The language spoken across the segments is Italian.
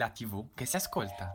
La TV che si ascolta.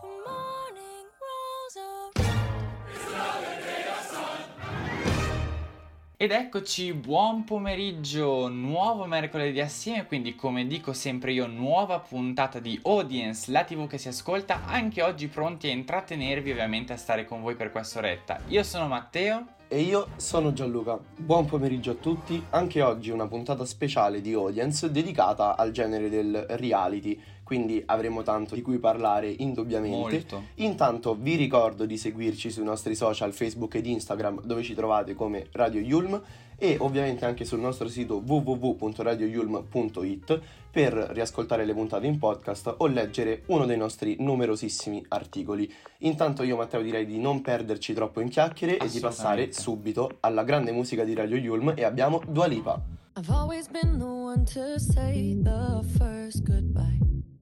Ed eccoci, buon pomeriggio, nuovo mercoledì assieme, quindi come dico sempre io, nuova puntata di Audience, la tv che si ascolta, anche oggi pronti a intrattenervi ovviamente a stare con voi per questa oretta. Io sono Matteo. E io sono Gianluca. Buon pomeriggio a tutti, anche oggi una puntata speciale di Audience dedicata al genere del reality quindi avremo tanto di cui parlare indubbiamente. Molto. Intanto vi ricordo di seguirci sui nostri social Facebook ed Instagram dove ci trovate come Radio Yulm e ovviamente anche sul nostro sito www.radioyulm.it per riascoltare le puntate in podcast o leggere uno dei nostri numerosissimi articoli. Intanto io Matteo direi di non perderci troppo in chiacchiere e di passare subito alla grande musica di Radio Yulm e abbiamo Dua Lipa. I've always been the one to say the first goodbye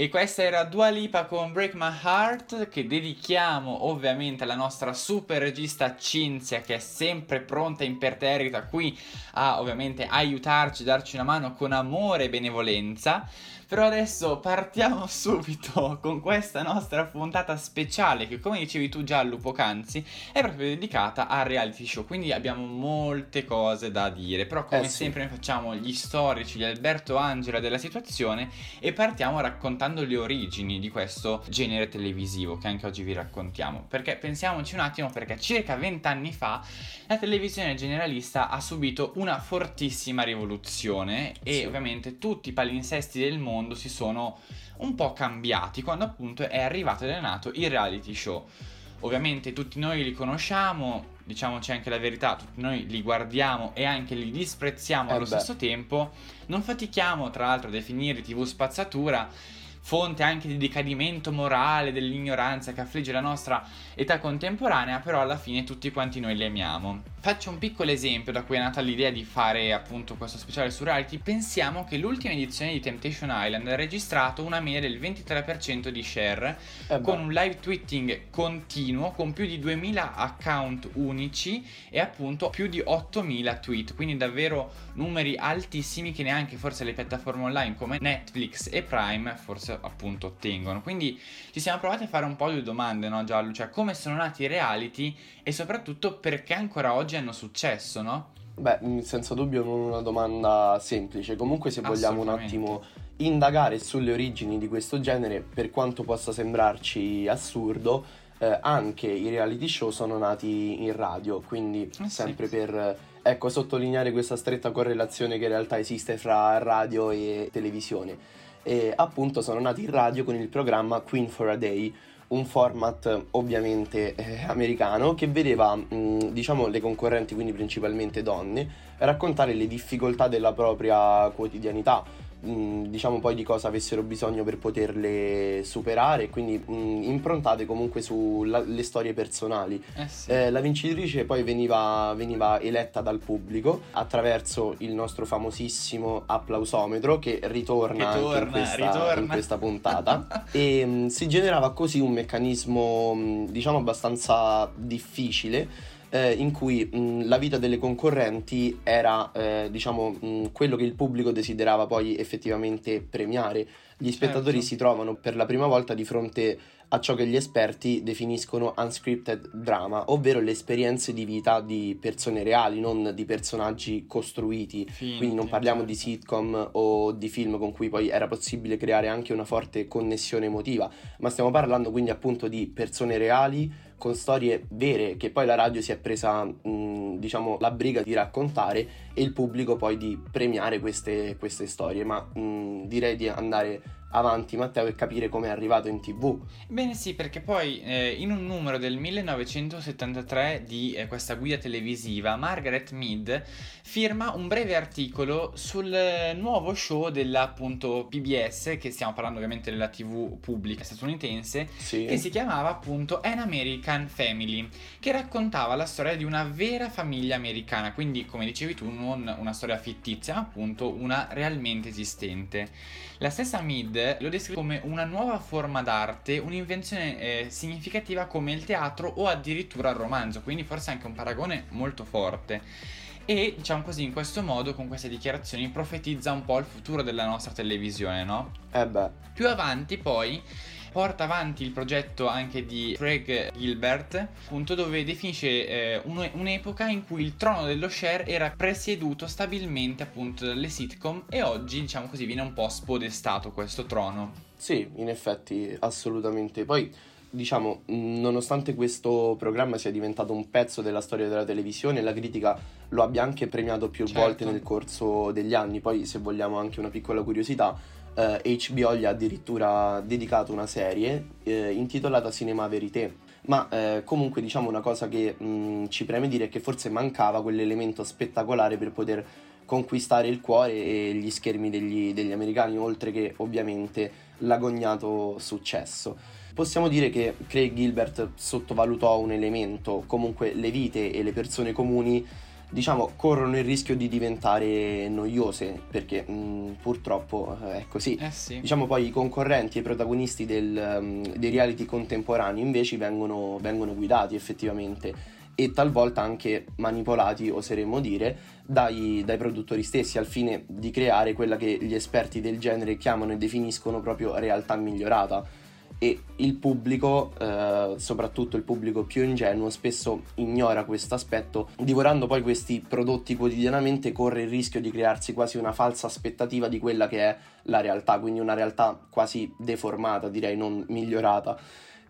E questa era Dua Lipa con Break My Heart che dedichiamo ovviamente alla nostra super regista Cinzia che è sempre pronta e imperterrita qui a ovviamente aiutarci, darci una mano con amore e benevolenza. Però adesso partiamo subito con questa nostra puntata speciale che come dicevi tu già Lupo Canzi è proprio dedicata al reality show, quindi abbiamo molte cose da dire, però come eh sì. sempre noi facciamo gli storici, gli Alberto Angela della situazione e partiamo raccontando le origini di questo genere televisivo che anche oggi vi raccontiamo, perché pensiamoci un attimo perché circa vent'anni fa la televisione generalista ha subito una fortissima rivoluzione e ovviamente tutti i palinsesti del mondo si sono un po' cambiati quando appunto è arrivato ed è nato il reality show. Ovviamente tutti noi li conosciamo, diciamoci anche la verità, tutti noi li guardiamo e anche li disprezziamo eh allo beh. stesso tempo. Non fatichiamo tra l'altro a definire TV spazzatura fonte anche di decadimento morale, dell'ignoranza che affligge la nostra età contemporanea, però alla fine tutti quanti noi le amiamo. Faccio un piccolo esempio da cui è nata l'idea di fare appunto questo speciale su reality. Pensiamo che l'ultima edizione di Temptation Island ha registrato una media del 23% di share eh con un live tweeting continuo con più di 2000 account unici e appunto più di 8000 tweet, quindi davvero numeri altissimi che neanche forse le piattaforme online come Netflix e Prime forse appunto ottengono. Quindi ci siamo provati a fare un po' di domande, no Giallo? Cioè come sono nati i reality e soprattutto perché ancora oggi hanno successo, no? Beh, senza dubbio non una domanda semplice. Comunque se vogliamo un attimo indagare sulle origini di questo genere, per quanto possa sembrarci assurdo, eh, anche i reality show sono nati in radio, quindi eh sempre sì. per ecco, sottolineare questa stretta correlazione che in realtà esiste fra radio e televisione. E appunto sono nati in radio con il programma Queen for a Day, un format ovviamente eh, americano che vedeva mh, diciamo le concorrenti, quindi principalmente donne, raccontare le difficoltà della propria quotidianità mh, diciamo poi di cosa avessero bisogno per poterle superare, quindi mh, improntate comunque sulle storie personali. Eh sì. eh, la vincitrice poi veniva, veniva, eletta dal pubblico attraverso il nostro famosissimo applausometro che ritorna, che torna, in, questa, ritorna. in, questa, puntata e mh, si generava così un meccanismo diciamo abbastanza difficile eh, in cui mh, la vita delle concorrenti era eh, diciamo mh, quello che il pubblico desiderava poi effettivamente premiare. Gli spettatori certo. si trovano per la prima volta di fronte a ciò che gli esperti definiscono unscripted drama, ovvero le esperienze di vita di persone reali, non di personaggi costruiti. Finti, Quindi non parliamo certo. di sitcom o di film con cui poi era possibile creare anche una forte connessione emotiva, ma stiamo parlando quindi appunto di persone reali con storie vere che poi la radio si è presa mh, diciamo la briga di raccontare e il pubblico poi di premiare queste, queste storie. Ma mh, direi di andare avanti Matteo e capire come è arrivato in tv. Bene sì, perché poi eh, in un numero del 1973 di eh, questa guida televisiva, Margaret Mead firma un breve articolo sul nuovo show della appunto PBS, che stiamo parlando ovviamente della tv pubblica statunitense, sì. che si chiamava appunto An American Family, che raccontava la storia di una vera famiglia americana, quindi come dicevi tu non una storia fittizia, ma appunto una realmente esistente. La stessa Mead lo descrive come una nuova forma d'arte, un'invenzione eh, significativa come il teatro o addirittura il romanzo, quindi forse anche un paragone molto forte. E diciamo così, in questo modo, con queste dichiarazioni, profetizza un po' il futuro della nostra televisione, no? Eh beh. Più avanti poi porta avanti il progetto anche di Craig Gilbert, appunto dove definisce eh, un'epoca in cui il trono dello share era presieduto stabilmente appunto dalle sitcom e oggi diciamo così viene un po' spodestato questo trono. Sì, in effetti assolutamente. Poi diciamo, nonostante questo programma sia diventato un pezzo della storia della televisione, la critica lo abbia anche premiato più certo. volte nel corso degli anni. Poi, se vogliamo, anche una piccola curiosità, eh, HBO gli ha addirittura dedicato una serie eh, intitolata Cinema Verité. Ma eh, comunque diciamo una cosa che mh, ci preme dire è che forse mancava quell'elemento spettacolare per poter conquistare il cuore e gli schermi degli, degli americani, oltre che ovviamente l'agognato successo. Possiamo dire che Craig Gilbert sottovalutò un elemento, comunque le vite e le persone comuni diciamo, corrono il rischio di diventare noiose, perché mh, mm, purtroppo eh, è così. Eh sì. Diciamo poi i concorrenti e i protagonisti del, um, dei reality contemporanei invece vengono, vengono guidati effettivamente e talvolta anche manipolati, oseremmo dire, dai, dai, produttori stessi al fine di creare quella che gli esperti del genere chiamano e definiscono proprio realtà migliorata e il pubblico, eh, soprattutto il pubblico più ingenuo, spesso ignora questo aspetto, divorando poi questi prodotti quotidianamente corre il rischio di crearsi quasi una falsa aspettativa di quella che è la realtà, quindi una realtà quasi deformata, direi non migliorata.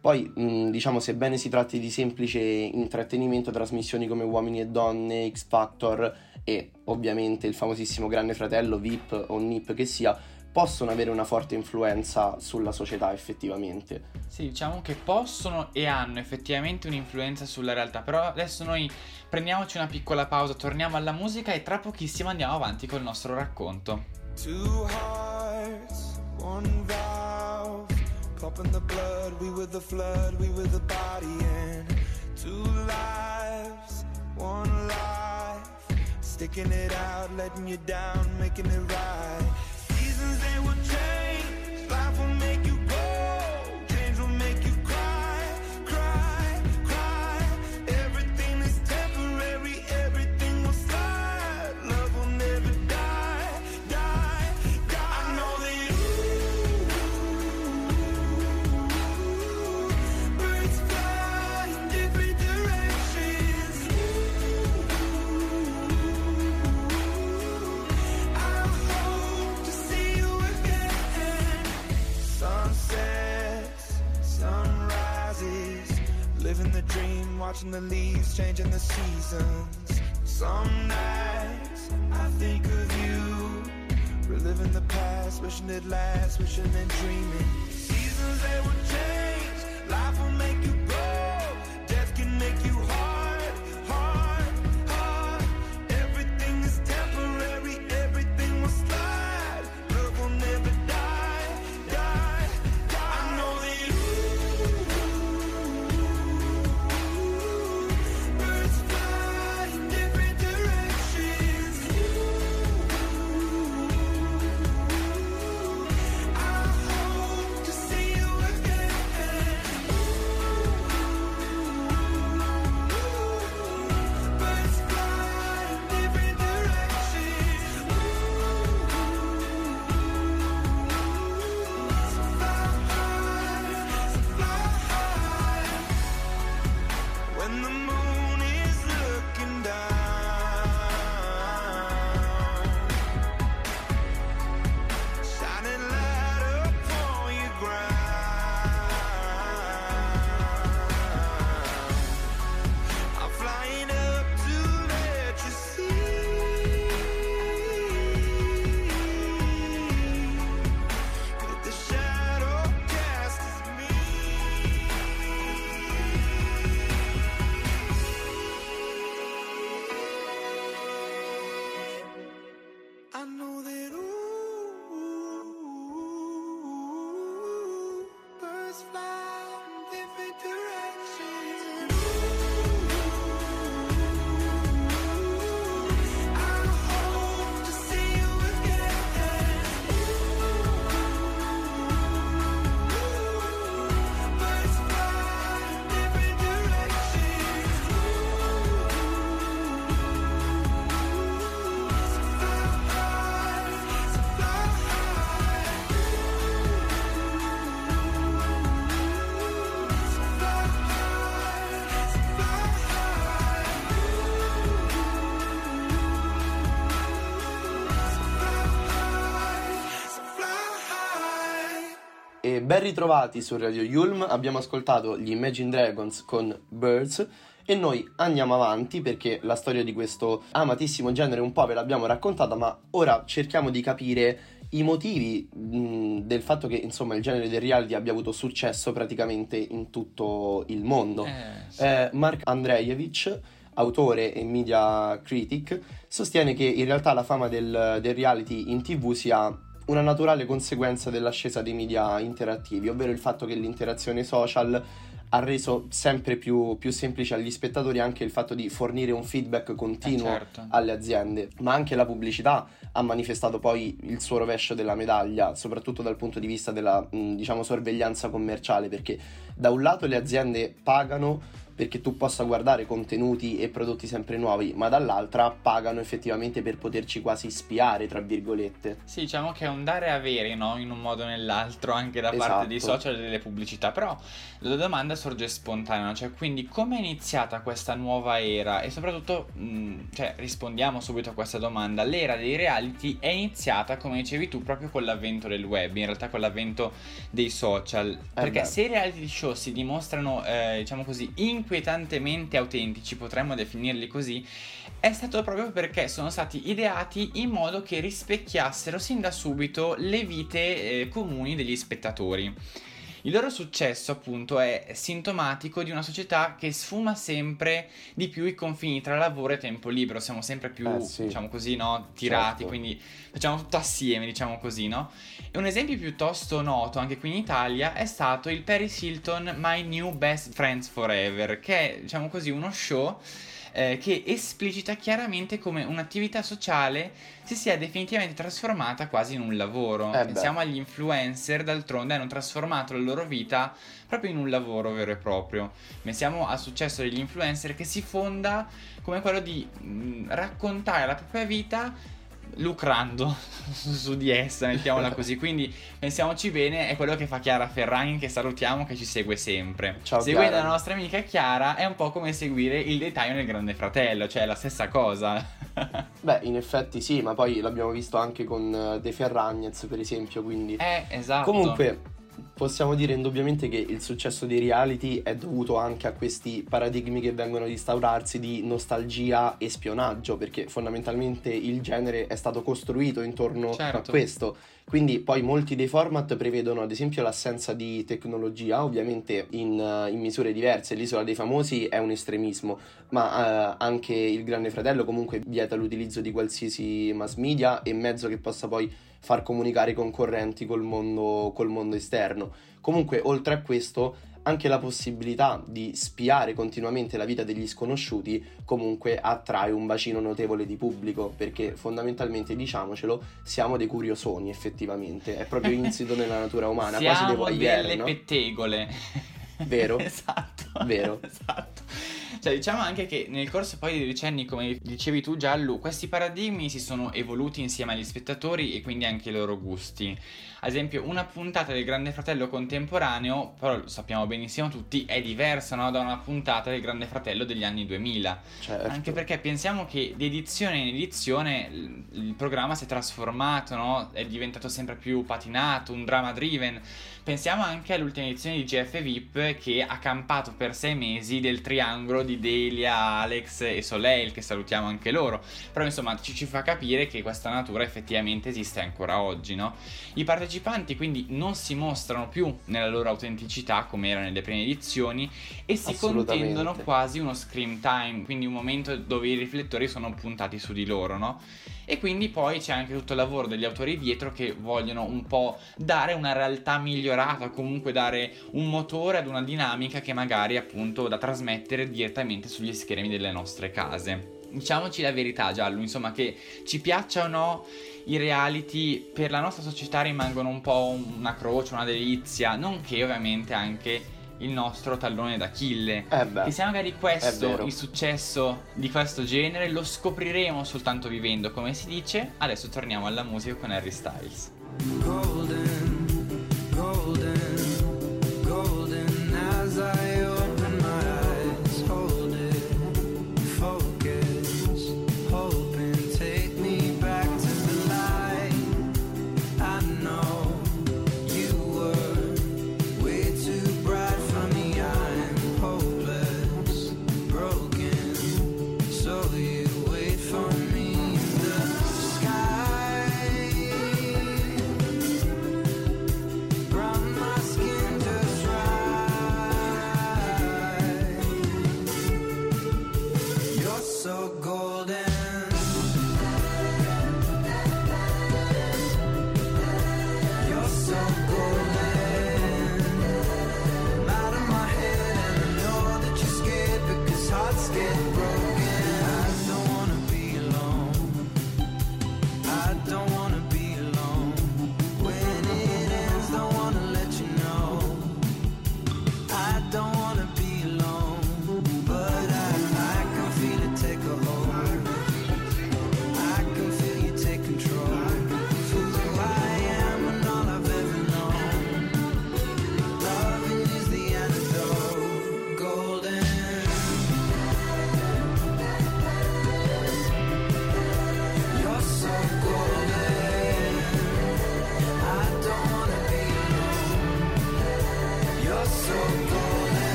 Poi, mh, diciamo, sebbene si tratti di semplice intrattenimento, trasmissioni come Uomini e Donne, X Factor e ovviamente il famosissimo Grande Fratello, VIP o NIP che sia, possono avere una forte influenza sulla società effettivamente. Sì, diciamo che possono e hanno effettivamente un'influenza sulla realtà, però adesso noi prendiamoci una piccola pausa, torniamo alla musica e tra pochissimo andiamo avanti col nostro racconto. Two hearts, one valve, pumping the blood, we were the flood, we were the body and two lives, one life, sticking it out, letting you down, making it right. They will change. Life will make you watching the leaves changing the seasons. Some nights I think of you, reliving the past, wishing it lasts, wishing and dreaming. Seasons they will change, life will make you ben ritrovati su Radio Yulm, abbiamo ascoltato gli Imagine Dragons con Birds e noi andiamo avanti perché la storia di questo amatissimo genere un po' ve l'abbiamo raccontata, ma ora cerchiamo di capire i motivi mh, del fatto che insomma il genere del reality abbia avuto successo praticamente in tutto il mondo. Eh, sì. Eh, Mark Andreevich, autore e media critic, sostiene che in realtà la fama del, del reality in tv sia una naturale conseguenza dell'ascesa dei media interattivi, ovvero il fatto che l'interazione social ha reso sempre più, più semplice agli spettatori anche il fatto di fornire un feedback continuo Eh, certo. alle aziende, ma anche la pubblicità ha manifestato poi il suo rovescio della medaglia, soprattutto dal punto di vista della diciamo sorveglianza commerciale, perché da un lato le aziende pagano perché tu possa guardare contenuti e prodotti sempre nuovi, ma dall'altra pagano effettivamente per poterci quasi spiare, tra virgolette. Sì, diciamo che è un dare e avere, no? In un modo o nell'altro, anche da parte dei Esatto. social e delle pubblicità. Però la domanda sorge spontanea, cioè quindi come è iniziata questa nuova era? E soprattutto, mh, cioè, rispondiamo subito a questa domanda. L'era dei reality è iniziata, come dicevi tu, proprio con l'avvento del web, in realtà con l'avvento dei social. Perché beh. se i reality show si dimostrano, eh, diciamo così, inquietantemente autentici, potremmo definirli così, è stato proprio perché sono stati ideati in modo che rispecchiassero sin da subito le vite eh, comuni degli spettatori. Il loro successo, appunto, è sintomatico di una società che sfuma sempre di più i confini tra lavoro e tempo libero. Siamo sempre più, Eh, sì. diciamo così, no? Tirati, Certo. quindi facciamo tutto assieme, diciamo così, no? E un esempio piuttosto noto anche qui in Italia è stato il Paris Hilton My New Best Friends Forever, che è, diciamo così, uno show eh, che esplicita chiaramente come un'attività sociale si sia definitivamente trasformata quasi in un lavoro. Eh. Pensiamo agli influencer, d'altronde hanno trasformato la loro vita proprio in un lavoro vero e proprio. Pensiamo al successo degli influencer che si fonda come quello di mh, raccontare la propria vita lucrando su, di essa, mettiamola così. Quindi pensiamoci bene, è quello che fa Chiara Ferragni che salutiamo che ci segue sempre. Ciao, Seguendo Chiara. la nostra amica Chiara è un po' come seguire il dettaglio nel Grande Fratello, cioè è la stessa cosa. Beh, in effetti sì, ma poi l'abbiamo visto anche con eh, De Ferragnez, per esempio, quindi... eh, esatto. Comunque, possiamo dire indubbiamente che il successo dei reality è dovuto anche a questi paradigmi che vengono ad instaurarsi di nostalgia e spionaggio, perché fondamentalmente il genere è stato costruito intorno Certo. a questo. Quindi poi molti dei format prevedono ad esempio l'assenza di tecnologia, ovviamente in, eh, in misure diverse. L'isola dei famosi è un estremismo, ma eh, anche il Grande Fratello comunque vieta l'utilizzo di qualsiasi mass media e mezzo che possa poi far comunicare i concorrenti col mondo, col mondo esterno. Comunque, oltre a questo, anche la possibilità di spiare continuamente la vita degli sconosciuti comunque attrae un bacino notevole di pubblico, perché fondamentalmente, diciamocelo, siamo dei curiosoni effettivamente, è proprio insito nella natura umana, quasi dei Siamo voyeur, delle no? pettegole. Vero. esatto. Vero. Esatto. Cioè, diciamo anche che nel corso poi dei decenni, come dicevi tu Giallo, questi paradigmi si sono evoluti insieme agli spettatori e quindi anche i loro gusti. Ad esempio, una puntata del Grande Fratello contemporaneo, però lo sappiamo benissimo tutti, è diversa no? da una puntata del Grande Fratello degli anni 2000. Certo. Anche perché pensiamo che di edizione in edizione il, il programma si è trasformato, no? È diventato sempre più patinato, un drama driven. Pensiamo anche all'ultima edizione di GF VIP che ha campato per sei mesi del triangolo di Delia, Alex e Soleil, che salutiamo anche loro. Però insomma ci, ci fa capire che questa natura effettivamente esiste ancora oggi, no? I partecipanti quindi non si mostrano più nella loro autenticità come era nelle prime edizioni e si contendono quasi uno screen time, quindi un momento dove i riflettori sono puntati su di loro, no? E quindi poi c'è anche tutto il lavoro degli autori dietro che vogliono un po' dare una realtà migliorata, comunque dare un motore ad una dinamica che magari appunto da trasmettere direttamente sugli schermi delle nostre case. Diciamoci la verità, Giallo, insomma, che ci piaccia o no, i reality per la nostra società rimangono un po' una croce, una delizia, nonché ovviamente anche il nostro tallone d'Achille. Eh beh. Che sia magari questo il successo di questo genere, lo scopriremo soltanto vivendo, come si dice. Adesso torniamo alla musica con Harry Styles.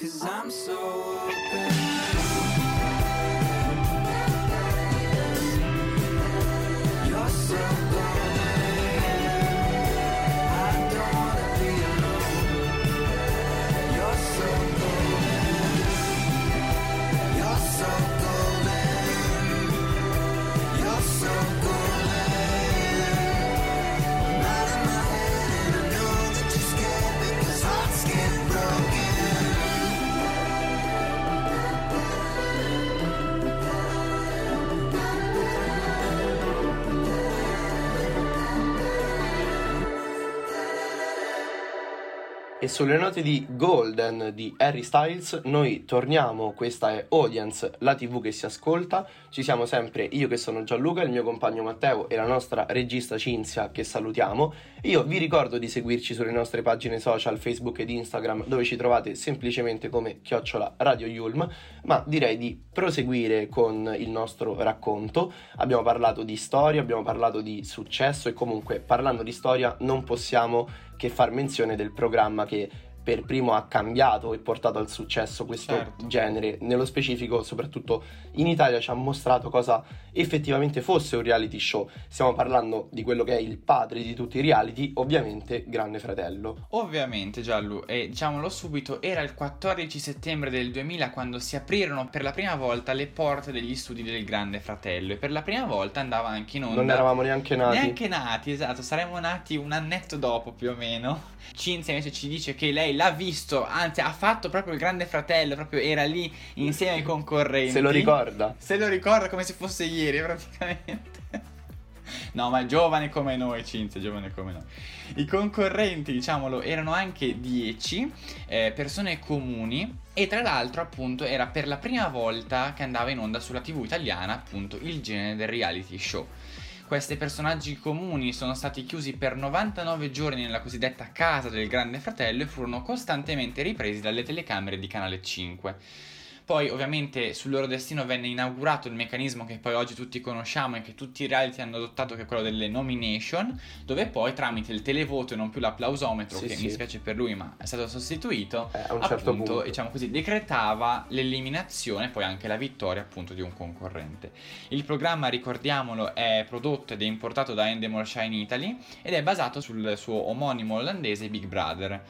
Cause I'm so E sulle note di Golden di Harry Styles noi torniamo, questa è Audience, la tv che si ascolta, ci siamo sempre io che sono Gianluca, il mio compagno Matteo e la nostra regista Cinzia che salutiamo. Io vi ricordo di seguirci sulle nostre pagine social Facebook ed Instagram dove ci trovate semplicemente come chiocciola Radio Yulm, ma direi di proseguire con il nostro racconto. Abbiamo parlato di storia, abbiamo parlato di successo e comunque parlando di storia non possiamo che far menzione del programma che per primo ha cambiato e portato al successo questo Certo. genere. Nello specifico, soprattutto in Italia, ci ha mostrato cosa effettivamente fosse un reality show. Stiamo parlando di quello che è il padre di tutti i reality, ovviamente Grande Fratello. Ovviamente Giallu, e diciamolo subito, era il 14 settembre del 2000 quando si aprirono per la prima volta le porte degli studi del Grande Fratello e per la prima volta andava anche in onda. Non eravamo neanche nati. Neanche nati, esatto, saremmo nati un annetto dopo più o meno. Cinzia invece ci dice che lei l'ha visto, anzi ha fatto proprio il Grande Fratello, proprio era lì insieme ai concorrenti. Se lo ricorda. Se lo ricorda come se fosse ieri praticamente. No, ma giovane come noi, Cinzia, giovane come noi. I concorrenti, diciamolo, erano anche 10 eh, persone comuni e tra l'altro, appunto, era per la prima volta che andava in onda sulla TV italiana, appunto, il genere del reality show. Questi personaggi comuni sono stati chiusi per 99 giorni nella cosiddetta casa del Grande Fratello e furono costantemente ripresi dalle telecamere di Canale 5. Poi ovviamente sul loro destino venne inaugurato il meccanismo che poi oggi tutti conosciamo e che tutti i reality hanno adottato che è quello delle nomination, dove poi tramite il televoto e non più l'applausometro, Sì, che sì. mi spiace per lui ma è stato sostituito, Eh, a un certo appunto, punto. diciamo così, decretava l'eliminazione e poi anche la vittoria appunto di un concorrente. Il programma, ricordiamolo, è prodotto ed è importato da Endemol Shine Italy ed è basato sul suo omonimo olandese Big Brother,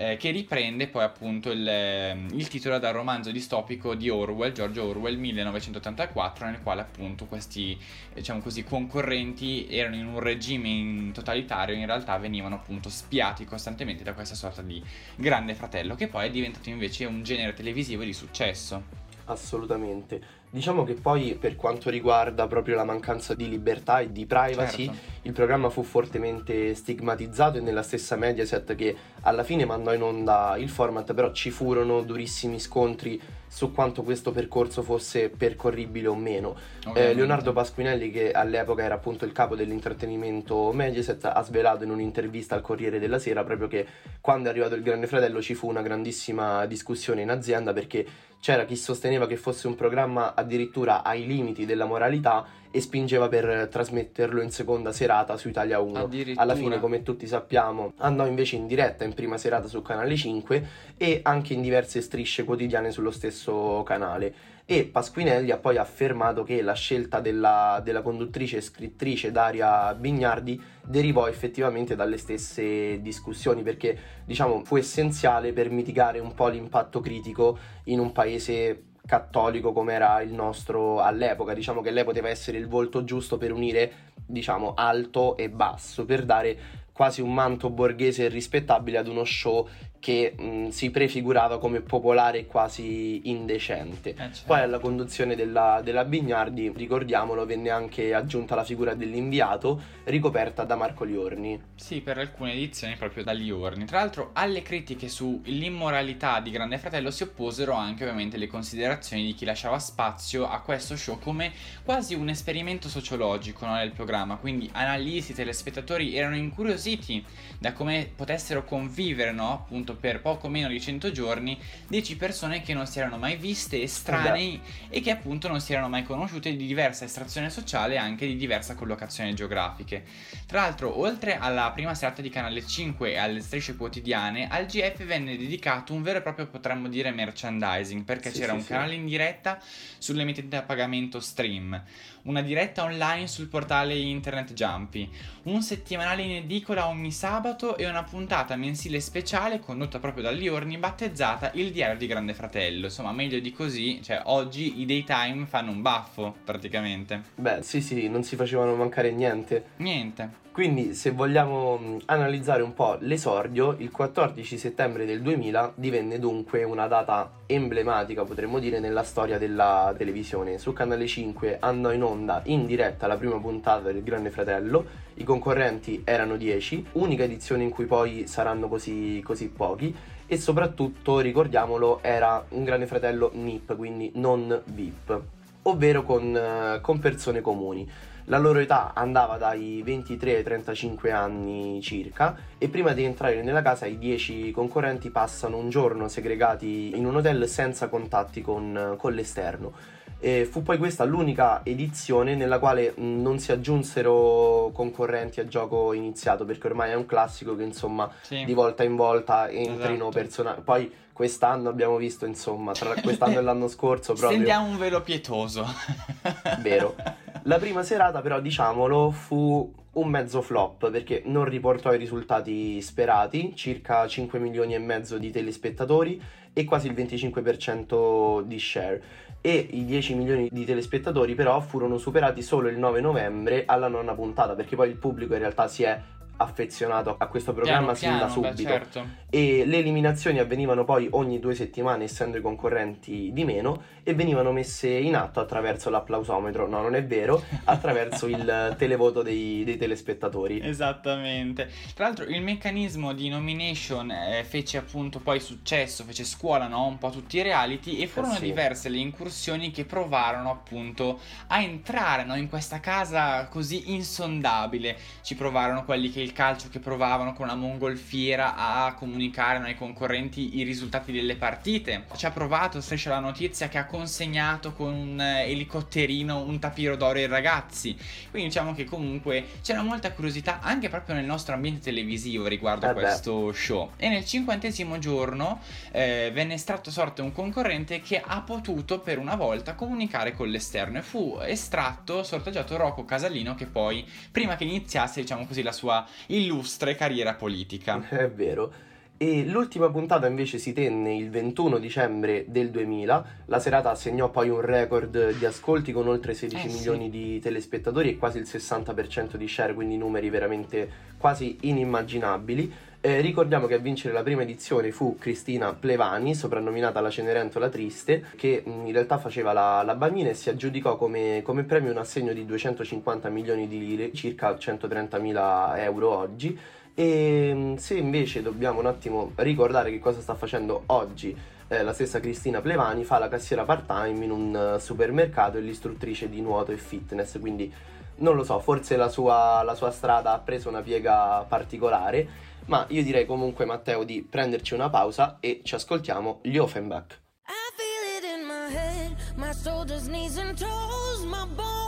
eh, che riprende poi appunto il, ehm, il titolo dal romanzo distopico di Orwell, George Orwell, 1984, nel quale appunto questi, diciamo così, concorrenti erano in un regime totalitario e in realtà venivano appunto spiati costantemente da questa sorta di grande fratello, che poi è diventato invece un genere televisivo di successo. Assolutamente. Diciamo che poi per quanto riguarda proprio la mancanza di libertà e di privacy, Certo. il programma fu fortemente stigmatizzato e nella stessa Mediaset che alla fine mandò in onda il format, però ci furono durissimi scontri su quanto questo percorso fosse percorribile o meno. Eh. Leonardo Pasquinelli, che all'epoca era appunto il capo dell'intrattenimento Mediaset, ha svelato in un'intervista al Corriere della Sera proprio che quando è arrivato il Grande Fratello ci fu una grandissima discussione in azienda perché c'era chi sosteneva che fosse un programma addirittura ai limiti della moralità e spingeva per trasmetterlo in seconda serata su Italia 1. Addirittura. Alla fine, come tutti sappiamo, andò invece in diretta in prima serata su Canale 5 e anche in diverse strisce quotidiane sullo stesso canale. E Pasquinelli ha poi affermato che la scelta della, della conduttrice e scrittrice Daria Bignardi derivò effettivamente dalle stesse discussioni perché diciamo fu essenziale per mitigare un po' l'impatto critico in un paese cattolico come era il nostro all'epoca. Diciamo che lei poteva essere il volto giusto per unire diciamo alto e basso per dare quasi un manto borghese e rispettabile ad uno show che mh, si prefigurava come popolare e quasi indecente. Eh, certo. Poi alla conduzione della, della Bignardi, ricordiamolo, venne anche aggiunta la figura dell'inviato, ricoperta da Marco Liorni. Sì, per alcune edizioni proprio da Liorni. Tra l'altro, alle critiche sull'immoralità di Grande Fratello si opposero anche ovviamente le considerazioni di chi lasciava spazio a questo show come quasi un esperimento sociologico no, del programma. Quindi analisti, telespettatori erano incuriositi da come potessero convivere, no, appunto appunto per poco meno di 100 giorni 10 persone che non si erano mai viste, estranei e che appunto non si erano mai conosciute di diversa estrazione sociale e anche di diversa collocazione geografiche. Tra l'altro, oltre alla prima serata di Canale 5 e alle strisce quotidiane, al GF venne dedicato un vero e proprio potremmo dire merchandising, perché Sì, c'era sì, un sì. canale in diretta sull'emittente a pagamento Stream, una diretta online sul portale internet Jumpy, un settimanale in edicola ogni sabato e una puntata mensile speciale condotta proprio da Liorni battezzata Il Diario di Grande Fratello. Insomma, meglio di così, cioè oggi i daytime fanno un baffo praticamente. Beh, sì, sì, non si facevano mancare niente. Niente. Quindi, se vogliamo mh, analizzare un po' l'esordio, il 14 settembre del 2000 divenne dunque una data emblematica, potremmo dire, nella storia della televisione. Su Canale 5 andò in onda in diretta la prima puntata del Grande Fratello, i concorrenti erano 10, unica edizione in cui poi saranno così, così pochi, e soprattutto, ricordiamolo, era un Grande Fratello NIP, quindi non VIP, ovvero con, eh, con persone comuni. La loro età andava dai 23 ai 35 anni circa e prima di entrare nella casa i 10 concorrenti passano un giorno segregati in un hotel senza contatti con, con l'esterno. E fu poi questa l'unica edizione nella quale non si aggiunsero concorrenti a gioco iniziato perché ormai è un classico che insomma Sì. di volta in volta entrino Esatto. personaggi. Poi quest'anno abbiamo visto insomma tra quest'anno e l'anno scorso proprio Stendiamo un velo pietoso. Vero. La prima serata, però, diciamolo, fu un mezzo flop perché non riportò i risultati sperati, circa 5 milioni e mezzo di telespettatori e quasi il 25% di share. E i 10 milioni di telespettatori, però, furono superati solo il 9 novembre alla nona puntata, perché poi il pubblico in realtà si è affezionato a questo programma Piano sin da piano, beh, subito certo. E le eliminazioni avvenivano poi ogni due settimane essendo i concorrenti di meno e venivano messe in atto attraverso l'applausometro, no non è vero, attraverso il televoto dei, dei telespettatori. Esattamente. Tra l'altro il meccanismo di nomination eh, fece appunto poi successo, fece scuola, no? Un po' tutti i reality e furono Eh sì. diverse le incursioni che provarono appunto a entrare no, in questa casa così insondabile. Ci provarono quelli che il calcio che provavano con una mongolfiera a comunicare no, ai concorrenti i risultati delle partite. Ci ha provato Striscia la notizia che ha consegnato con un eh, elicotterino un tapiro d'oro ai ragazzi. Quindi diciamo che comunque c'era molta curiosità anche proprio nel nostro ambiente televisivo riguardo Eh a beh. questo show. E nel cinquantesimo giorno eh, venne estratto sorte un concorrente che ha potuto per una volta comunicare con l'esterno e fu estratto, sorteggiato Rocco Casalino che poi, prima che iniziasse diciamo così la sua illustre carriera politica. È vero. E l'ultima puntata invece si tenne il 21 dicembre del 2000. La serata segnò poi un record di ascolti con oltre 16 Eh sì. milioni di telespettatori e quasi il 60% di share, quindi numeri veramente quasi inimmaginabili. Eh, ricordiamo che a vincere la prima edizione fu Cristina Plevani, soprannominata la Cenerentola Triste, che in realtà faceva la, la bambina e si aggiudicò come, come premio un assegno di 250 milioni di lire, circa 130 mila euro oggi. E mh, se invece dobbiamo un attimo ricordare che cosa sta facendo oggi eh, la stessa Cristina Plevani, fa la cassiera part-time in un eh, supermercato e l'istruttrice di nuoto e fitness, quindi non lo so, forse la sua, la sua strada ha preso una piega particolare, ma io direi comunque Matteo di prenderci una pausa e ci ascoltiamo gli Offenbach. I feel it in my head, my shoulders, knees, and toes, my bones.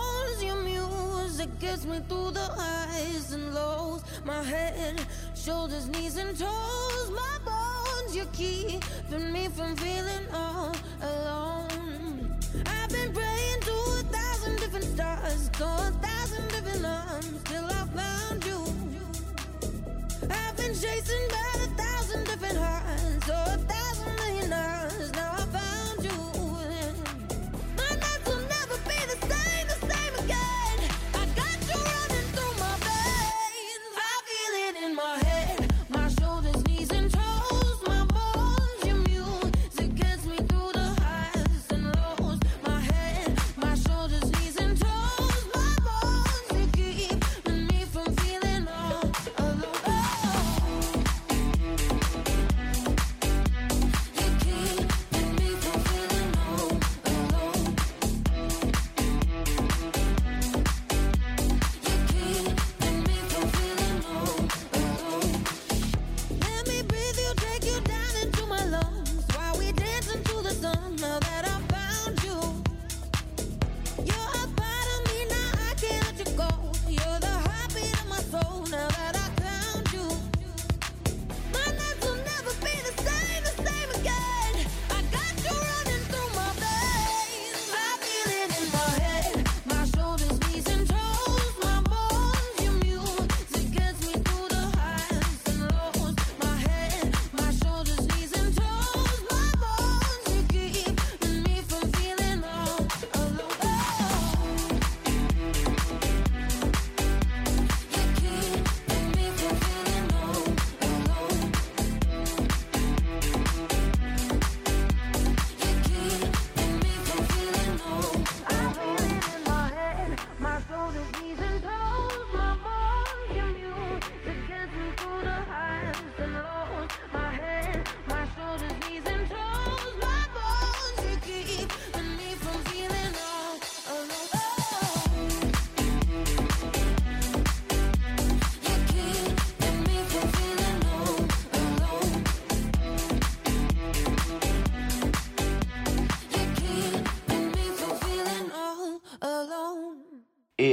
Music gets me through the highs and lows. My head, shoulders, knees, and toes, my bones. You're keeping me from feeling all alone. I've been praying to a thousand different stars, to a thousand different arms, till I found you. I've been chasing by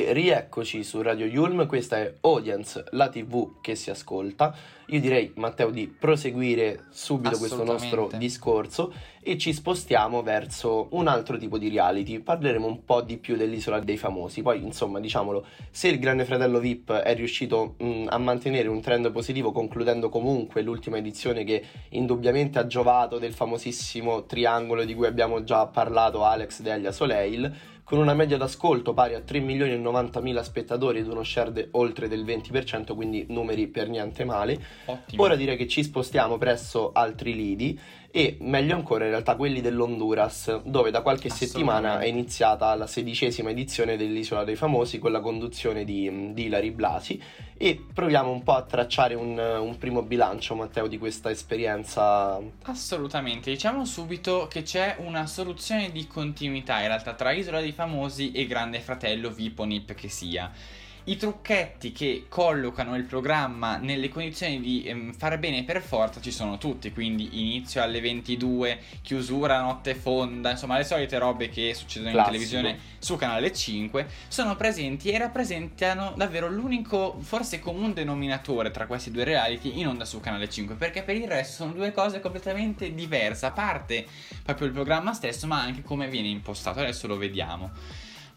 E rieccoci su Radio Yulm, questa è Audience, la TV che si ascolta. Io direi, Matteo, di proseguire subito questo nostro discorso e ci spostiamo verso un altro tipo di reality. Parleremo un po' di più dell'isola dei famosi. Poi, insomma, diciamolo, se il Grande Fratello VIP è riuscito mh, a mantenere un trend positivo, concludendo comunque l'ultima edizione che indubbiamente ha giovato del famosissimo triangolo di cui abbiamo già parlato, Alex Delia Soleil, con una media d'ascolto pari a 3 milioni e 90 mila spettatori ed uno share de- oltre del 20%, quindi numeri per niente male. Ottimo. Ora direi che ci spostiamo presso altri lidi e meglio ancora in realtà quelli dell'Honduras, dove da qualche settimana è iniziata la sedicesima edizione dell'Isola dei Famosi con la conduzione di, di Ilari Blasi e proviamo un po' a tracciare un, un primo bilancio, Matteo, di questa esperienza. Assolutamente, diciamo subito che c'è una soluzione di continuità in realtà tra Isola dei Famosi e Grande Fratello VIP o NIP che sia. I trucchetti che collocano il programma nelle condizioni di ehm, fare bene per forza ci sono tutti, quindi inizio alle 22, chiusura notte fonda, insomma le solite robe che succedono Classico. in televisione su canale 5 sono presenti e rappresentano davvero l'unico forse comune denominatore tra questi due reality in onda su canale 5 perché per il resto sono due cose completamente diverse a parte proprio il programma stesso ma anche come viene impostato adesso lo vediamo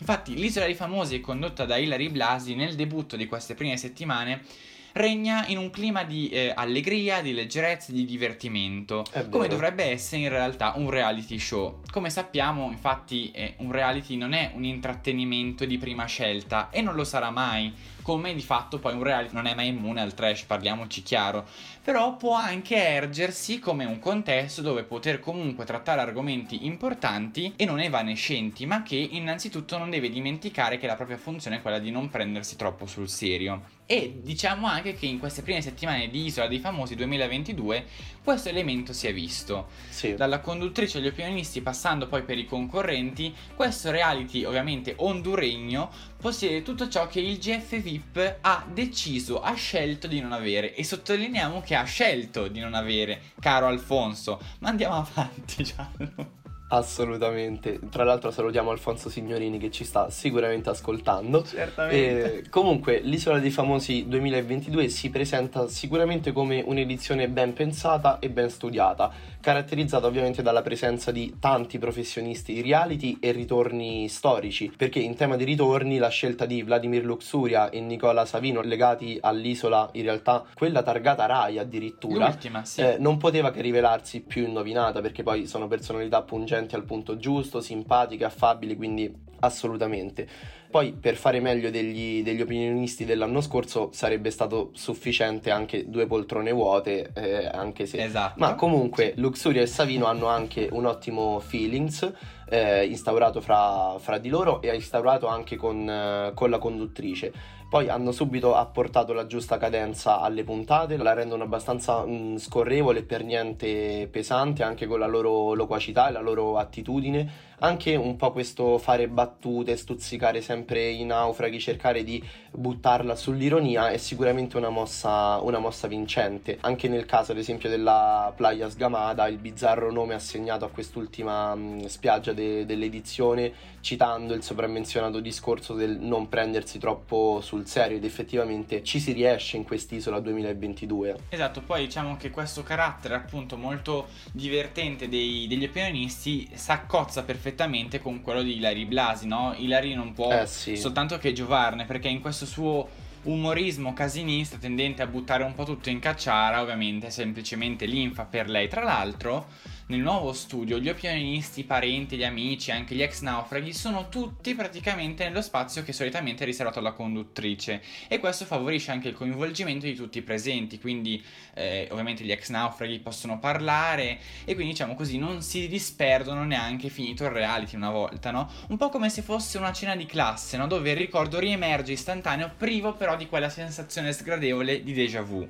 infatti l'isola dei famosi condotta da Ilari Blasi nel debutto di queste prime settimane regna in un clima di eh, allegria, di leggerezza e di divertimento come dovrebbe essere in realtà un reality show. Come sappiamo, infatti, eh, un reality non è un intrattenimento di prima scelta e non lo sarà mai. Come di fatto poi un reality non è mai immune al trash, parliamoci chiaro. Però può anche ergersi come un contesto dove poter comunque trattare argomenti importanti e non evanescenti, ma che innanzitutto non deve dimenticare che la propria funzione è quella di non prendersi troppo sul serio. E diciamo anche che in queste prime settimane di Isola dei Famosi 2022 questo elemento si è visto. Sì. Dalla conduttrice agli opinionisti passando poi per i concorrenti, questo reality ovviamente honduregno possiede tutto ciò che il GF VIP ha deciso, ha scelto di non avere e sottolineiamo che ha scelto di non avere, caro Alfonso. Ma andiamo avanti, Giallo. Assolutamente. Tra l'altro salutiamo Alfonso Signorini che ci sta sicuramente ascoltando. Certamente. E, comunque, l'Isola dei Famosi 2022 si presenta sicuramente come un'edizione ben pensata e ben studiata, caratterizzata ovviamente dalla presenza di tanti professionisti di reality e ritorni storici, perché in tema di ritorni la scelta di Vladimir Luxuria e Nicola Savino legati all'isola, in realtà quella targata Rai addirittura, L'ultima, sì. eh, non poteva che rivelarsi più indovinata perché poi sono personalità pungenti al punto giusto, simpatiche, affabili, quindi assolutamente. Poi per fare meglio degli, degli opinionisti dell'anno scorso sarebbe stato sufficiente anche due poltrone vuote, eh, anche se... Esatto. Ma comunque. Luxuria e Savino hanno anche un ottimo feelings eh, instaurato fra, fra di loro e instaurato anche con, eh, con la conduttrice. Poi hanno subito apportato la giusta cadenza alle puntate, la rendono abbastanza mh, scorrevole e per niente pesante, anche con la loro loquacità e la loro attitudine. Anche un po' questo fare battute, stuzzicare sempre i naufraghi, cercare di buttarla sull'ironia è sicuramente una mossa, una mossa vincente. Anche nel caso, ad esempio, della Playa Sgamada, il bizzarro nome assegnato a quest'ultima mh, spiaggia de- dell'edizione, citando il sopramenzionato discorso del non prendersi troppo sul serio, ed effettivamente ci si riesce in quest'isola 2022. Esatto, poi diciamo che questo carattere appunto molto divertente dei- degli opinionisti si accozza perfettamente con quello di Ilari Blasi, no? Ilari non può Eh sì. soltanto che giovarne perché in questo suo umorismo casinista tendente a buttare un po' tutto in cacciara, ovviamente è semplicemente linfa per lei. Tra l'altro, nel nuovo studio gli opinionisti, i parenti, gli amici, anche gli ex naufraghi sono tutti praticamente nello spazio che solitamente è riservato alla conduttrice e questo favorisce anche il coinvolgimento di tutti i presenti, quindi eh, ovviamente gli ex naufraghi possono parlare e quindi diciamo così non si disperdono neanche finito il reality una volta, no? Un po' come se fosse una cena di classe, no? Dove il ricordo riemerge istantaneo, privo però di quella sensazione sgradevole di déjà vu.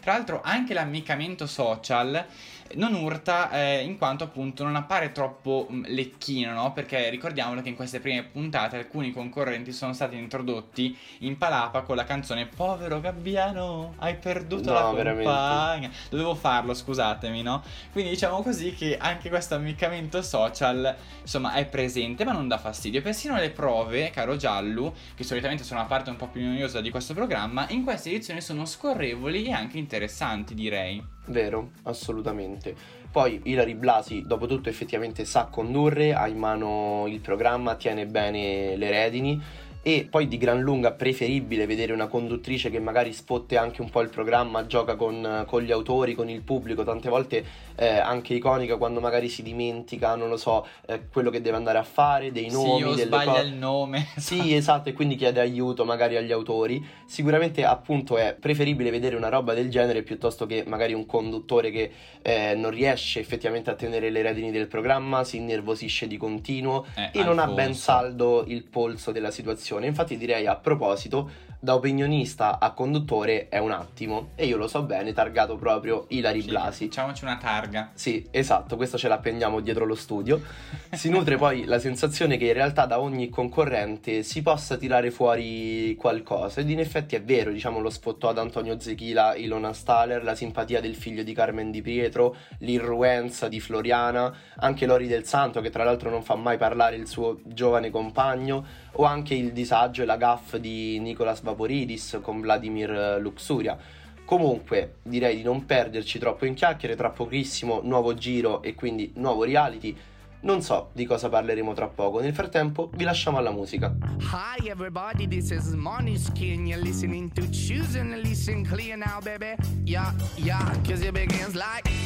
Tra l'altro anche l'ammiccamento social non urta eh, in quanto appunto non appare troppo mh, lecchino, no? Perché ricordiamolo che in queste prime puntate alcuni concorrenti sono stati introdotti in palapa con la canzone Povero Gabbiano, hai perduto No, la veramente. compagna. Dovevo farlo, scusatemi, no? Quindi diciamo così che anche questo ammiccamento social, insomma, è presente, ma non dà fastidio. Persino le prove, caro Giallu, che solitamente sono la parte un po' più noiosa di questo programma, in queste edizioni sono scorrevoli e anche interessanti, direi. Vero, assolutamente. Poi Ilari Blasi, dopo tutto, effettivamente sa condurre, ha in mano il programma, tiene bene le redini e poi di gran lunga preferibile vedere una conduttrice che magari sfotte anche un po' il programma, gioca con, con gli autori, con il pubblico, tante volte eh, anche iconica quando magari si dimentica, non lo so, eh, quello che deve andare a fare, dei nomi, sì, o delle sbaglia cose. il nome. Sì, esatto, e quindi chiede aiuto magari agli autori. Sicuramente appunto è preferibile vedere una roba del genere piuttosto che magari un conduttore che eh, non riesce effettivamente a tenere le redini del programma, si innervosisce di continuo Eh, e non ha ben Alfonso. saldo il polso della situazione. Infatti direi a proposito, da opinionista a conduttore è un attimo e io lo so bene, targato proprio Ilari Sì, Blasi. Facciamoci una targa. Sì, esatto, questo ce l'appendiamo dietro lo studio. Si nutre poi la sensazione che in realtà da ogni concorrente si possa tirare fuori qualcosa. Ed in effetti è vero, diciamo, lo sfottò ad Antonio Zechila, Ilona Staller, la simpatia del figlio di Carmen Di Pietro, l'irruenza di Floriana, anche Lori del Santo, che tra l'altro non fa mai parlare il suo giovane compagno, o anche il disagio e la gaff di Nicolas Vaporidis con Vladimir Luxuria. Comunque direi di non perderci troppo in chiacchiere, tra pochissimo nuovo giro e quindi nuovo reality. Non so di cosa parleremo tra poco, nel frattempo vi lasciamo alla musica. Hi everybody, this is Skin. You're listening to Choosing to Listen Clear now, baby. Yeah, yeah, cause it begins like.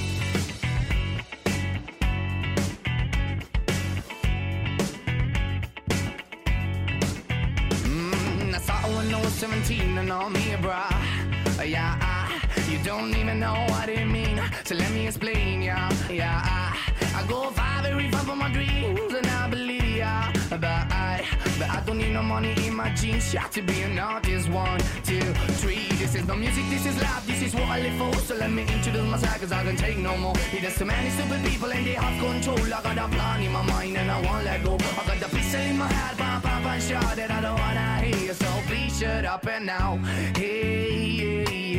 17 and me, bruh. Uh, Yeah, I, you don't even know what it mean. So let me explain, yeah, yeah. I, I go five every five for my dreams and I believe, yeah. But I don't need no money in my jeans. Yeah, to be an artist. One, two, three. This is no music, this is life, this is what I live for. So let me introduce myself, cause I can take no more. There's so many stupid people and they have control. I got a plan in my mind and I won't let go. I got the pistol in my head, pop, pop, and shot that I don't wanna hear. So please shut up and now. Hey, yeah, yeah.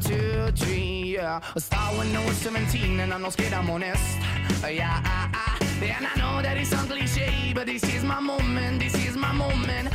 One, two, three, yeah. I start when I was 17 and I'm not scared, I'm honest. Yeah, ah, ah. And I know that it's some cliche, but this is my moment, this is my moment.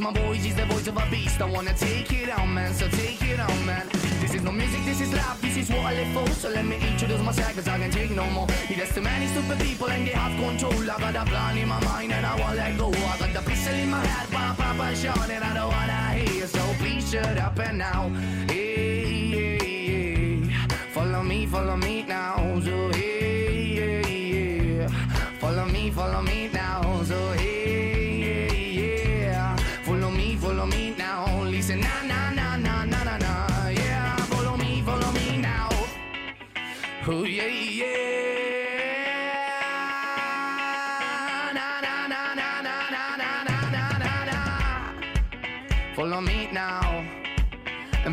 Because my voice is the voice of a beast. I wanna take it on, man, so take it on, man. This is no music, this is life, this is what I live for. So let me introduce myself, cause I can take no more. There's too many stupid people and they have control. I got a plan in my mind and I won't let go. I got the pistol in my head, pop, and shot, and I don't wanna hear. So please shut up and now. Hey, hey, hey. Follow me, follow me now. So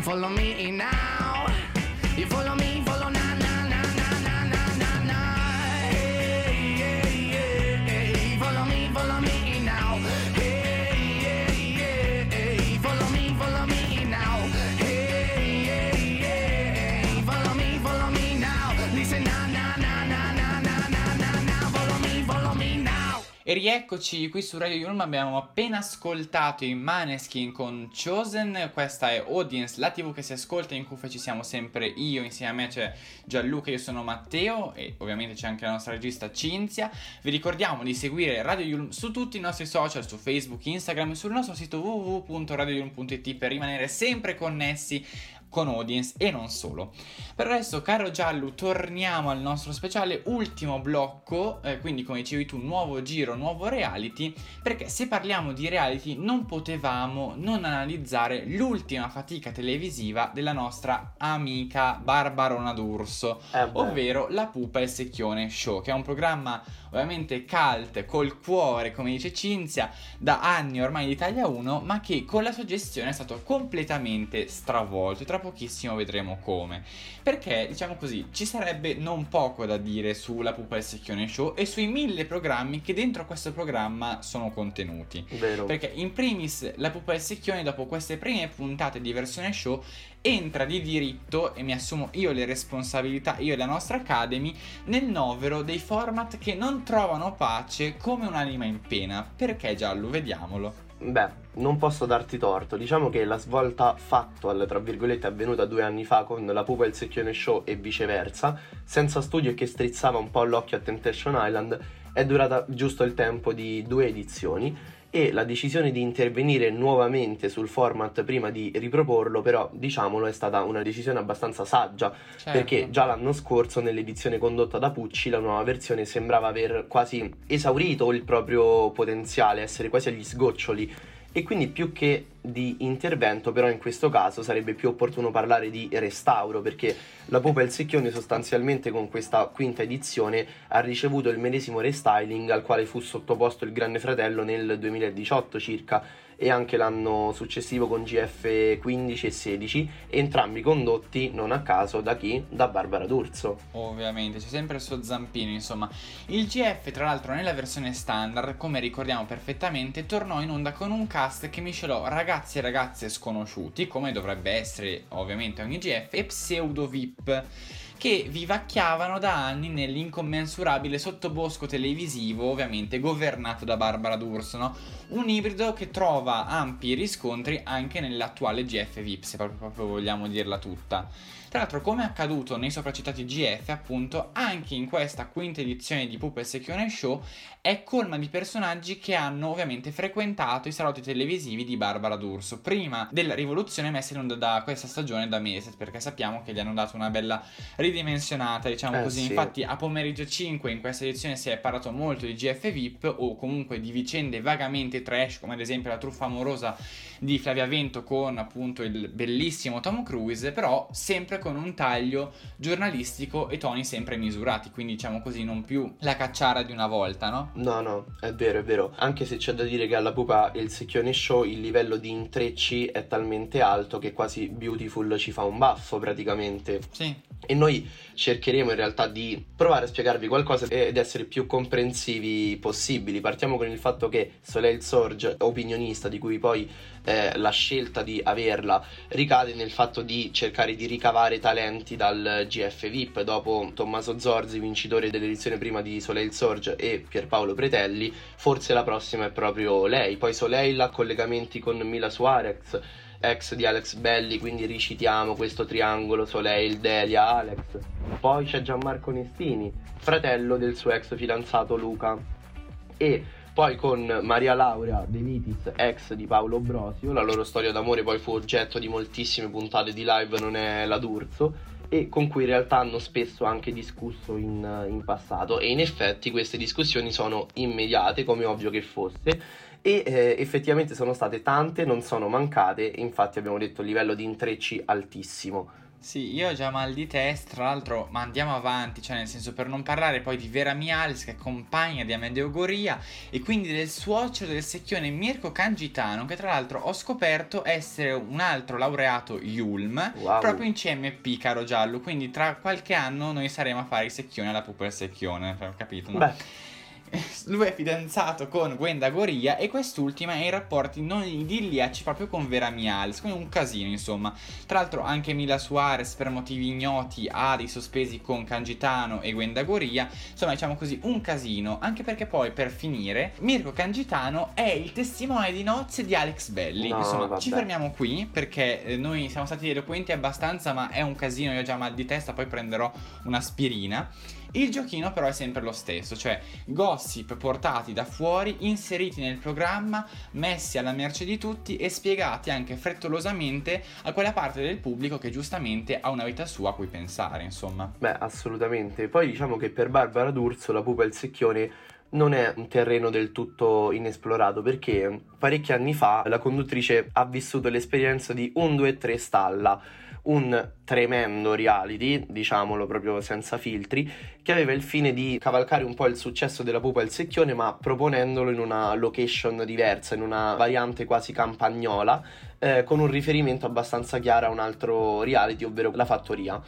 follow me now. E rieccoci qui su Radio Yulm, abbiamo appena ascoltato i Maneskin con Chosen, questa è Audience, la tv che si ascolta, in cuffia ci siamo sempre io, insieme a me c'è Gianluca, io sono Matteo e ovviamente c'è anche la nostra regista Cinzia. Vi ricordiamo di seguire Radio Yulm su tutti i nostri social, su Facebook, Instagram e sul nostro sito www.radioyulm.it per rimanere sempre connessi con audience e non solo. Per adesso, caro Giallo, torniamo al nostro speciale ultimo blocco, eh, quindi come dicevi tu, nuovo giro, nuovo reality, perché se parliamo di reality non potevamo non analizzare l'ultima fatica televisiva della nostra amica Barbarona d'Urso, Eh ovvero La Pupa e il Secchione Show, che è un programma ovviamente cult, col cuore, come dice Cinzia, da anni ormai di Italia 1, ma che con la sua gestione è stato completamente stravolto tra pochissimo vedremo come. Perché, diciamo così, ci sarebbe non poco da dire sulla Pupa e Secchione Show e sui mille programmi che dentro questo programma sono contenuti. Vero. Perché in primis la Pupa e Secchione dopo queste prime puntate di versione show entra di diritto e mi assumo io le responsabilità, io e la nostra Academy, nel novero dei format che non trovano pace come un'anima in pena. Perché giallo? Vediamolo. Beh, non posso darti torto. Diciamo che la svolta factual, tra virgolette, avvenuta due anni fa con la Pupa e il Secchione Show e viceversa, senza studio e che strizzava un po' l'occhio a Temptation Island, è durata giusto il tempo di due edizioni e la decisione di intervenire nuovamente sul format prima di riproporlo, però diciamolo, è stata una decisione abbastanza saggia, Certo. perché già l'anno scorso nell'edizione condotta da Pucci la nuova versione sembrava aver quasi esaurito il proprio potenziale, essere quasi agli sgoccioli e quindi più che di intervento però in questo caso sarebbe più opportuno parlare di restauro perché la Pupa e il Secchione sostanzialmente con questa quinta edizione ha ricevuto il medesimo restyling al quale fu sottoposto il Grande Fratello nel 2018 circa e anche l'anno successivo con GF 15 e 16 entrambi condotti non a caso da chi? Da Barbara D'Urso Ovviamente, c'è sempre il suo zampino, insomma. Il GF, tra l'altro, nella versione standard, come ricordiamo perfettamente, tornò in onda con un cast che miscelò ragazzi e ragazze sconosciuti, come dovrebbe essere ovviamente ogni GF, e pseudo VIP che vivacchiavano da anni nell'incommensurabile sottobosco televisivo, ovviamente governato da Barbara D'Urso, no? Un ibrido che trova ampi riscontri anche nell'attuale GF VIP, se proprio vogliamo dirla tutta. Tra l'altro, come è accaduto nei sopracitati GF, appunto, anche in questa quinta edizione di Pupa e Secchione Show è colma di personaggi che hanno ovviamente frequentato i salotti televisivi di Barbara D'Urso prima della rivoluzione messa in onda da questa stagione da Mediaset, perché sappiamo che gli hanno dato una bella ridimensionata, diciamo Eh, così. sì. Infatti, a pomeriggio 5 in questa edizione si è parlato molto di GF VIP o comunque di vicende vagamente trash, come ad esempio la truffa amorosa di Flavia Vento con appunto il bellissimo Tom Cruise, però sempre con un taglio giornalistico e toni sempre misurati, quindi diciamo così non più la cacciara di una volta, no? No, no, è vero, è vero. Anche se c'è da dire che alla Pupa il Secchione Show il livello di intrecci è talmente alto che quasi Beautiful ci fa un baffo praticamente. Sì, E noi cercheremo in realtà di provare a spiegarvi qualcosa ed essere più comprensivi possibili. Partiamo con il fatto che Soleil Sorge, opinionista, di cui poi eh, la scelta di averla ricade nel fatto di cercare di ricavare talenti dal GF VIP. Dopo Tommaso Zorzi, vincitore dell'edizione prima di Soleil Sorge, e Pierpaolo Pretelli, forse la prossima è proprio lei. Poi Soleil ha collegamenti con Mila Suarez ex di Alex Belli, quindi ricitiamo questo triangolo Soleil, Delia, Alex. Poi c'è Gianmarco Nestini, fratello del suo ex fidanzato Luca. E poi con Maria Laurea De Vitis, ex di Paolo Brosio, la loro storia d'amore poi fu oggetto di moltissime puntate di live, non è la D'Urso, e con cui in realtà hanno spesso anche discusso in, in passato. E in effetti queste discussioni sono immediate, come ovvio che fosse, e eh, effettivamente sono state tante, non sono mancate, infatti abbiamo detto livello di intrecci altissimo. Sì, io ho già mal di testa, tra l'altro, ma andiamo avanti, cioè nel senso per non parlare poi di Vera Mialis che è compagna di Amedeo Goria e quindi del suocero del secchione Mirko Cangitano che tra l'altro ho scoperto essere un altro laureato Yulm Wow. proprio in CMP caro giallo, quindi tra qualche anno noi saremo a fare i secchioni alla pupa del secchione, ho capito? No? Beh, lui è fidanzato con Gwenda Goria e quest'ultima è in rapporti non idilliaci proprio con Vera Miales, quindi un casino insomma. Tra l'altro anche Mila Suarez per motivi ignoti ha dei sospesi con Cangitano e Gwenda Goria, insomma diciamo così un casino, anche perché poi per finire Mirko Cangitano è il testimone di nozze di Alex Belli, No, insomma vabbè. ci fermiamo qui perché eh, noi siamo stati eloquenti abbastanza ma è un casino, io ho già mal di testa, poi prenderò un'aspirina. Il giochino però è sempre lo stesso, cioè gossip portati da fuori, inseriti nel programma, messi alla merce di tutti e spiegati anche frettolosamente a quella parte del pubblico che giustamente ha una vita sua a cui pensare, insomma. Beh, assolutamente. Poi diciamo che per Barbara D'Urso la pupa e il secchione non è un terreno del tutto inesplorato perché parecchi anni fa la conduttrice ha vissuto l'esperienza di un 2 3 stalla, un tremendo reality, diciamolo proprio senza filtri, che aveva il fine di cavalcare un po' il successo della pupa e il secchione, ma proponendolo in una location diversa, in una variante quasi campagnola, eh, con un riferimento abbastanza chiaro a un altro reality, ovvero la fattoria.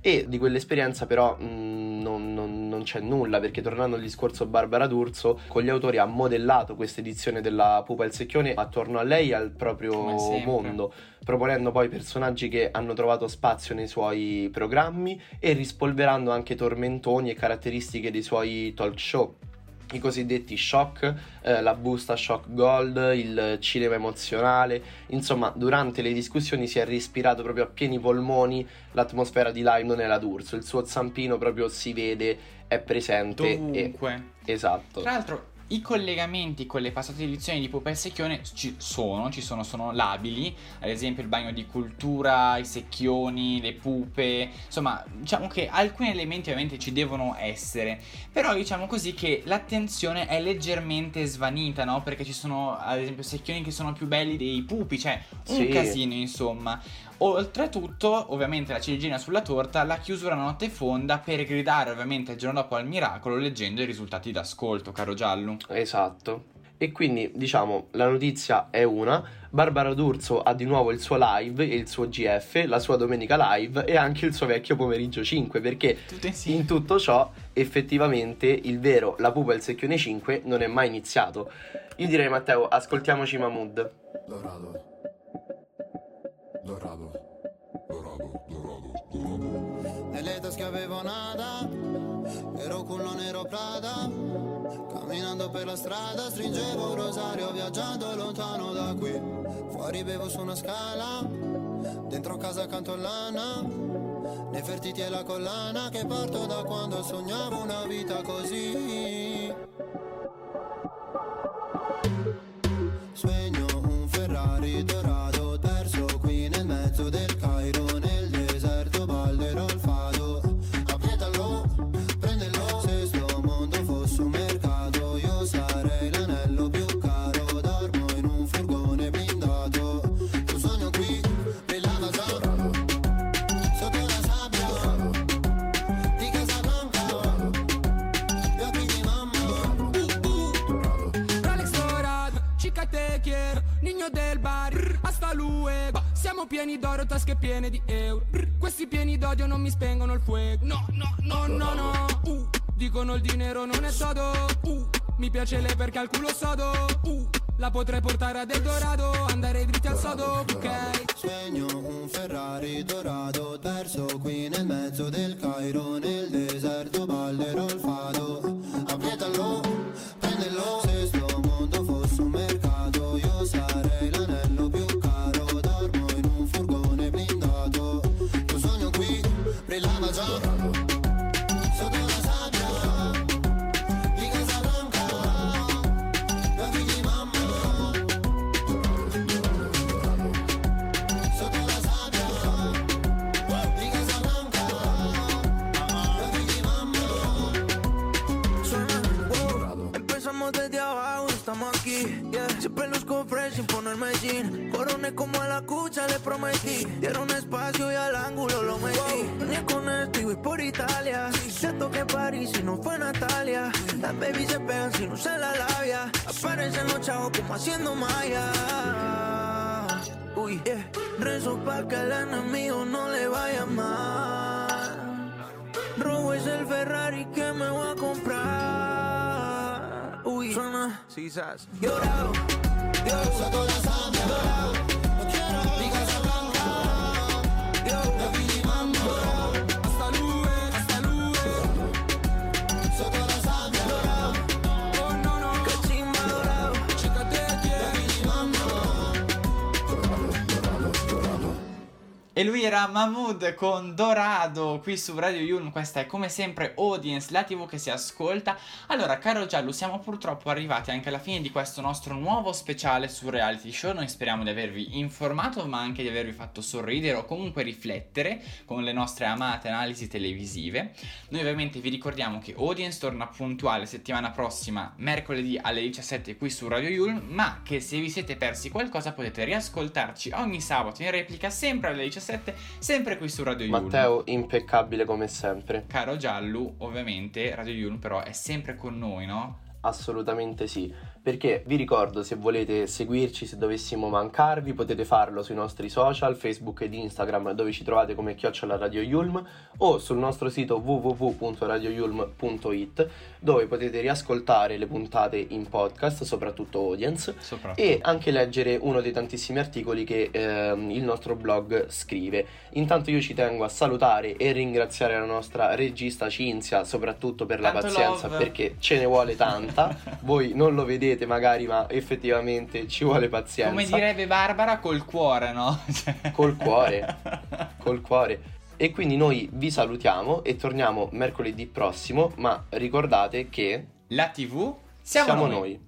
E di quell'esperienza però mh, non, non- non c'è nulla perché tornando al discorso Barbara D'Urso con gli autori ha modellato questa edizione della Pupa e il Secchione attorno a lei e al proprio mondo proponendo poi personaggi che hanno trovato spazio nei suoi programmi e rispolverando anche tormentoni e caratteristiche dei suoi talk show i cosiddetti shock, eh, la busta shock gold, il cinema emozionale, insomma durante le discussioni si è respirato proprio a pieni polmoni l'atmosfera di Live non è la D'Urso, il suo zampino proprio si vede, è presente e Dovunque. esatto. Tra l'altro, i collegamenti con le passate edizioni di Pupa e Secchione ci sono, ci sono, sono labili, ad esempio il bagno di cultura, i secchioni, le pupe, insomma, diciamo che alcuni elementi ovviamente ci devono essere, però diciamo così che l'attenzione è leggermente svanita, no? Perché ci sono, ad esempio, secchioni che sono più belli dei pupi, cioè un Sì. casino, insomma. Oltretutto, ovviamente, la ciliegina sulla torta, la chiusura a notte fonda per gridare ovviamente il giorno dopo al miracolo leggendo i risultati d'ascolto, caro Giallo. Esatto. E quindi, diciamo, la notizia è una. Barbara D'Urso ha di nuovo il suo live e il suo GF, la sua domenica live e anche il suo vecchio pomeriggio 5, perché Tutto in tutto ciò effettivamente il vero La Pupa e il Secchione 5 non è mai iniziato. Io direi Matteo, ascoltiamoci Mahmood. Dorado. Dorado. Dorado, dorado, dorado. Nelle tasche avevo nada, ero culo nero Prada. Camminando per la strada stringevo un rosario, ho viaggiato lontano da qui. Fuori bevo su una scala, dentro casa canto lana. Nei fertiti e la collana che parto da quando sognavo una vita così. Sogno Siamo pieni d'oro, tasche piene di euro. Brr, Questi pieni d'odio non mi spengono il fuoco. No, no, no, no, no. Uh, dicono il dinero non è todo. Uh, mi piace lei perché ha il culo sodo. Uh, la potrei portare ad Eldorado, andare dritti al sodo, ok? Sogno un Ferrari dorato perso qui nel mezzo del Cairo prometí. Dieron espacio y al ángulo lo metí. Venía con esto y voy por Italia. Siento que París y no fue Natalia. Las baby se pegan si no se la labia. Aparecen los chavos como haciendo maya. Uy, yeah. Rezo pa' que al enemigo no le vaya mal. Robo es el Ferrari que me voy a comprar. ah, quizás. Dorado, yo, Sotto la sabbia Dorado E lui era Mahmood con Dorado qui su Radio Yulm, questa è come sempre Audience, la tv che si ascolta. Allora, caro Giallo, siamo purtroppo arrivati anche alla fine di questo nostro nuovo speciale su reality show. Noi speriamo di avervi informato, ma anche di avervi fatto sorridere o comunque riflettere con le nostre amate analisi televisive. Noi ovviamente vi ricordiamo che Audience torna puntuale settimana prossima, mercoledì alle 17 qui su Radio Yulm, ma che se vi siete persi qualcosa potete riascoltarci ogni sabato in replica sempre alle 17, sempre qui su Radio Yulm. Matteo, impeccabile come sempre. Caro Giallu, ovviamente Radio Yulm però è sempre con noi, no? Assolutamente sì, perché vi ricordo se volete seguirci, se dovessimo mancarvi, potete farlo sui nostri social, Facebook ed Instagram dove ci trovate come chiocciola Radio Yulm o sul nostro sito www.radioyulm.it dove potete riascoltare le puntate in podcast, soprattutto audience, Soprattutto. e anche leggere uno dei tantissimi articoli che ehm, il nostro blog scrive. Intanto io ci tengo a salutare e ringraziare la nostra regista Cinzia, soprattutto per la Tanto pazienza, love. perché ce ne vuole tanta. Voi non lo vedete magari, ma effettivamente ci vuole pazienza. Come direbbe Barbara, col cuore, no? Cioè- Col cuore. Col cuore. E quindi noi vi salutiamo e torniamo mercoledì prossimo, ma ricordate che La TV siamo, siamo, noi. noi.